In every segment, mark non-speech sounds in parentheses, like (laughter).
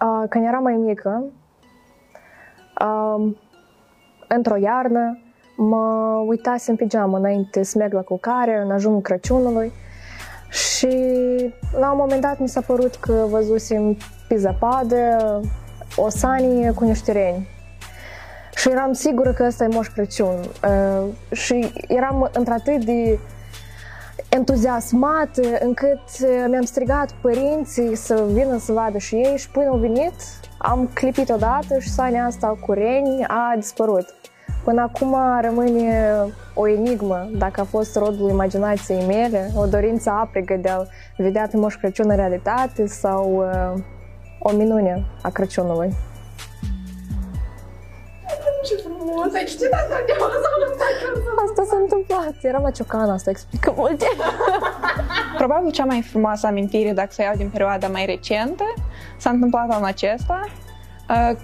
uh, când eram mai mică, uh, într-o iarnă, mă uitasem în pijamă înainte să merg la culcare, în ajunul Crăciunului și la un moment dat mi s-a părut că văzusem pe zăpadă o sanie cu niște reni. Și eram sigură că ăsta e Moș Crăciun. Uh, și eram într-atât de entuziasmat încât mi-am strigat părinții să vină să vadă și ei și până au venit am clipit odată și sania asta cu reni a dispărut. Până acum rămâne o enigmă dacă a fost rodul imaginației mele, o dorință aprigă de a vedea pe Moș Crăciun în realitate sau uh, o minune a Crăciunului. Ce frumos! Ai citit asta undeva sau Asta s-a întâmplat. Era la ciocană, asta explică multe. Probabil cea mai frumoasă amintire, dacă să iau din perioada mai recentă, s-a întâmplat anul acesta, uh,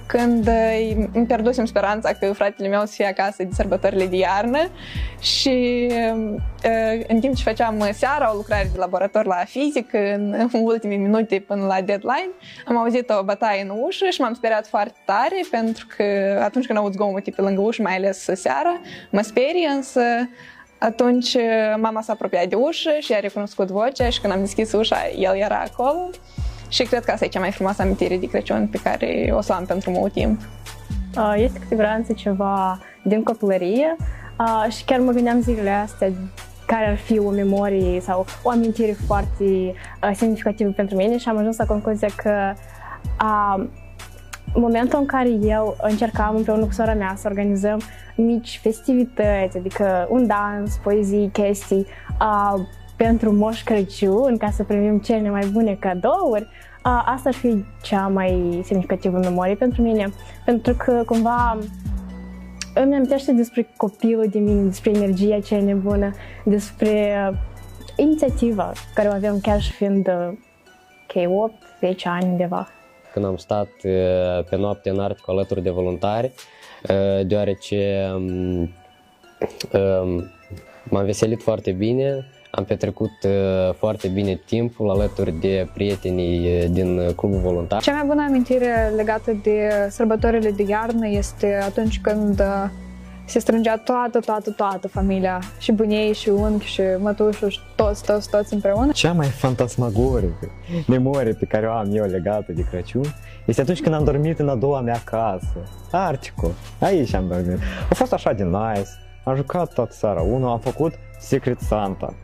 când uh, îmi pierdusem speranța că fratele meu să fie acasă de sărbătorile de iarnă și uh, în timp ce făceam seara o lucrare de laborator la fizică, în ultimele minute până la deadline, am auzit o bătaie în ușă și m-am speriat foarte tare pentru că atunci când auzi zgomote pe lângă ușă, mai ales seara, mă sperie, însă atunci mama s-a apropiat de ușă și a recunoscut vocea și când am deschis ușa, el era acolo. Și cred că asta e cea mai frumoasă amintire de Crăciun pe care o să am pentru mult timp. Este cu siguranță ceva din copilărie și chiar mă gândeam zilele astea care ar fi o memorie sau o amintire foarte semnificativă pentru mine și am ajuns la concluzia că a, momentul în care eu încercam împreună cu sora mea să organizăm mici festivități, adică un dans, poezii, chestii, a, pentru Moș Crăciun, ca să primim cele mai bune cadouri, a, asta ar fi cea mai semnificativă memorie pentru mine, pentru că cumva îmi amintește despre copilul de mine, despre energia cea nebună, despre inițiativa care o avem chiar și fiind ok, 8-10 ani undeva. Când am stat pe noapte în Arctic alături de voluntari, deoarece m-am veselit foarte bine, am petrecut foarte bine timpul alături de prietenii din clubul voluntar. Cea mai bună amintire legată de sărbătorile de iarnă este atunci când se strângea toată, toată, toată familia, și bunei, și unchi, și mătușul, și toți, toți, toți împreună. Cea mai fantasmagorică memorie pe care o am eu legată de Crăciun este atunci când am dormit în a doua mea casă, Artico. Aici am dormit. A fost așa de nice, am jucat toată seara. Unul am făcut Secret Santa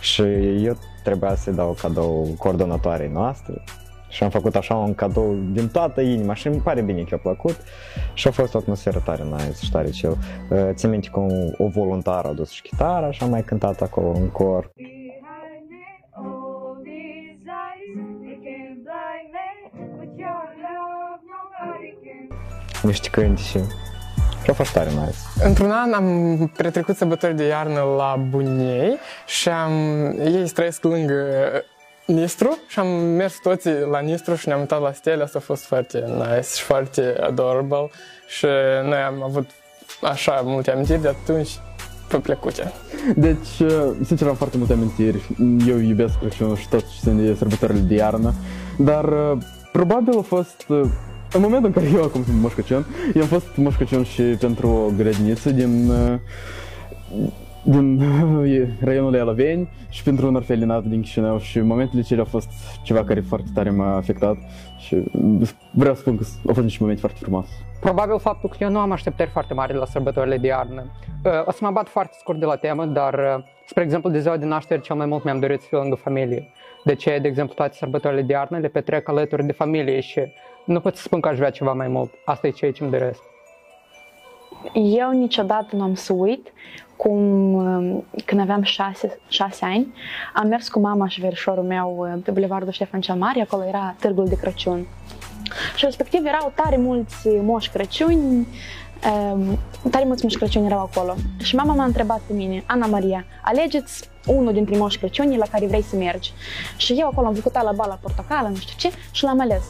și eu trebuia să-i dau cadou coordonatoarei noastre și am făcut așa un cadou din toată inima și îmi pare bine că a plăcut și a fost o atmosferă tare nice și tare chill. Țin minte că o voluntară a dus și chitara și am mai cântat acolo în cor. Niște cântici și a fost tare nice. Într-un an am petrecut sărbători de iarnă la Bunei și am, ei trăiesc lângă Nistru și am mers toți la Nistru și ne-am uitat la stele, asta a fost foarte nice și foarte adorable și noi am avut așa multe amintiri de atunci pe plăcute. Deci, sincer, am foarte multe amintiri. Eu iubesc Crăciunul și tot ce țin de sărbătorile de iarnă, dar probabil a fost în momentul în care eu acum sunt Moș Crăciun, eu am fost Moș Crăciun și pentru o grădiniță din din raionul Elaveni și pentru un orfelinat din Chișinău și momentele cele au fost ceva care foarte tare m-a afectat și vreau să spun că au fost niște momente foarte frumoase. Probabil faptul că eu nu am așteptări foarte mari de la sărbătorile de iarnă. O să mă bat foarte scurt de la temă, dar, spre exemplu, de ziua de naștere cel mai mult mi-am dorit să fiu lângă familie. De ce, de exemplu, toate sărbătorile de iarnă le petrec alături de familie și nu pot să spun că aș vrea ceva mai mult. Asta e ceea ce îmi doresc. Eu niciodată nu am să uit cum, când aveam șase, șase ani, am mers cu mama și verișorul meu pe Bulevardul Ștefan cel Mare, acolo era târgul de Crăciun. Și respectiv erau tare mulți moși Crăciuni, tare mulți moși Crăciuni erau acolo. Și mama m-a întrebat pe mine, Ana Maria, alegeți unul dintre moși Crăciunii la care vrei să mergi. Și eu acolo am făcut la bala portocală, nu știu ce, și l-am ales.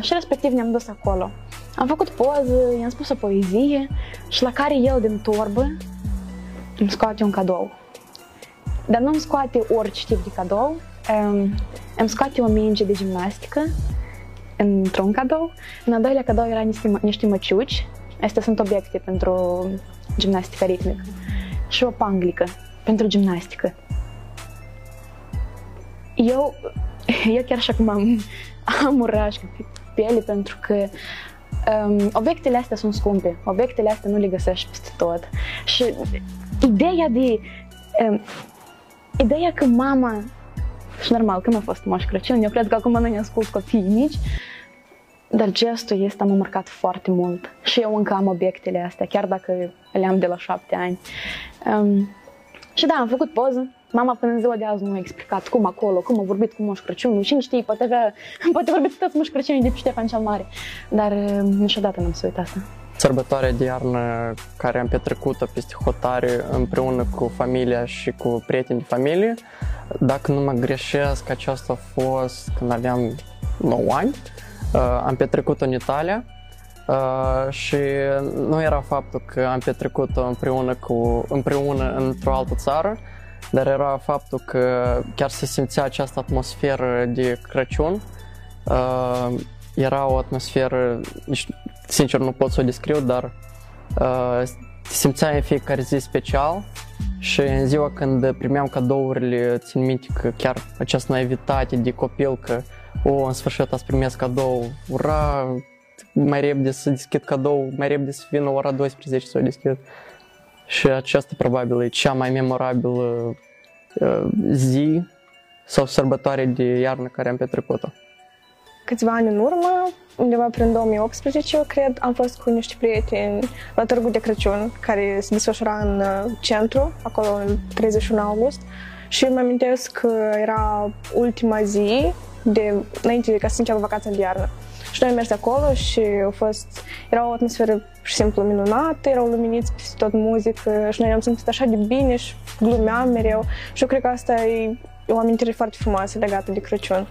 Și respectiv ne-am dus acolo. Am făcut poză, i-am spus o poezie și la care el din torbă îmi scoate un cadou. Dar nu îmi scoate orice tip de cadou, îmi scoate o minge de gimnastică într-un cadou. În al doilea cadou era niște, niște măciuci. Astea sunt obiecte pentru gimnastică ritmică. Și o panglică pentru gimnastică. Eu, (laughs) eu chiar și acum am, (laughs) am murașcă pe piele pentru că um, obiectele astea sunt scumpe. Obiectele astea nu le găsești peste tot. Și ideea de... Um, ideea că mama și normal, când a fost Moș Crăciun, eu cred că acum nu ne ascult copiii mici, dar gestul ăsta m-a marcat foarte mult. Și eu încă am obiectele astea, chiar dacă le am de la șapte ani. Um, și da, am făcut poză. Mama până în ziua de azi nu a explicat cum acolo, cum a vorbit cu Moș Crăciun. Cine știe, poate, avea, (laughs) poate vorbit toți Moș Crăciunii de pe Ștefan cel Mare. Dar uh, niciodată n-am să uit asta. Sărbătoarea de iarnă care am petrecut-o peste hotare împreună cu familia și cu prieteni de familie, dacă nu mă greșesc, aceasta a fost când aveam 9 ani. Uh, am petrecut-o în Italia uh, și nu era faptul că am petrecut-o împreună, cu, împreună într-o altă țară, dar era faptul că chiar se simțea această atmosferă de Crăciun. Uh, era o atmosferă, nici, sincer nu pot să o descriu, dar uh, te simțeai în fiecare zi special și în ziua când primeam cadourile, țin minte că chiar această naivitate de copil că o, în sfârșit ați primesc cadou, ura, mai repede să deschid cadou, mai repede să vină ora 12 să o deschid. Și aceasta probabil e cea mai memorabilă uh, zi sau sărbătoare de iarnă care am petrecut-o. Câțiva ani în urmă, undeva prin 2018, eu cred, am fost cu niște prieteni la Târgul de Crăciun, care se desfășura în uh, centru, acolo în 31 august. Și îmi amintesc că era ultima zi de, înainte de ca să înceapă vacanța de iarnă. Și noi am mers acolo și a fost, era o atmosferă și simplu minunată, erau luminiți peste tot muzică și noi am simțit așa de bine și glumeam mereu și eu cred că asta e o amintire foarte frumoasă legată de Crăciun.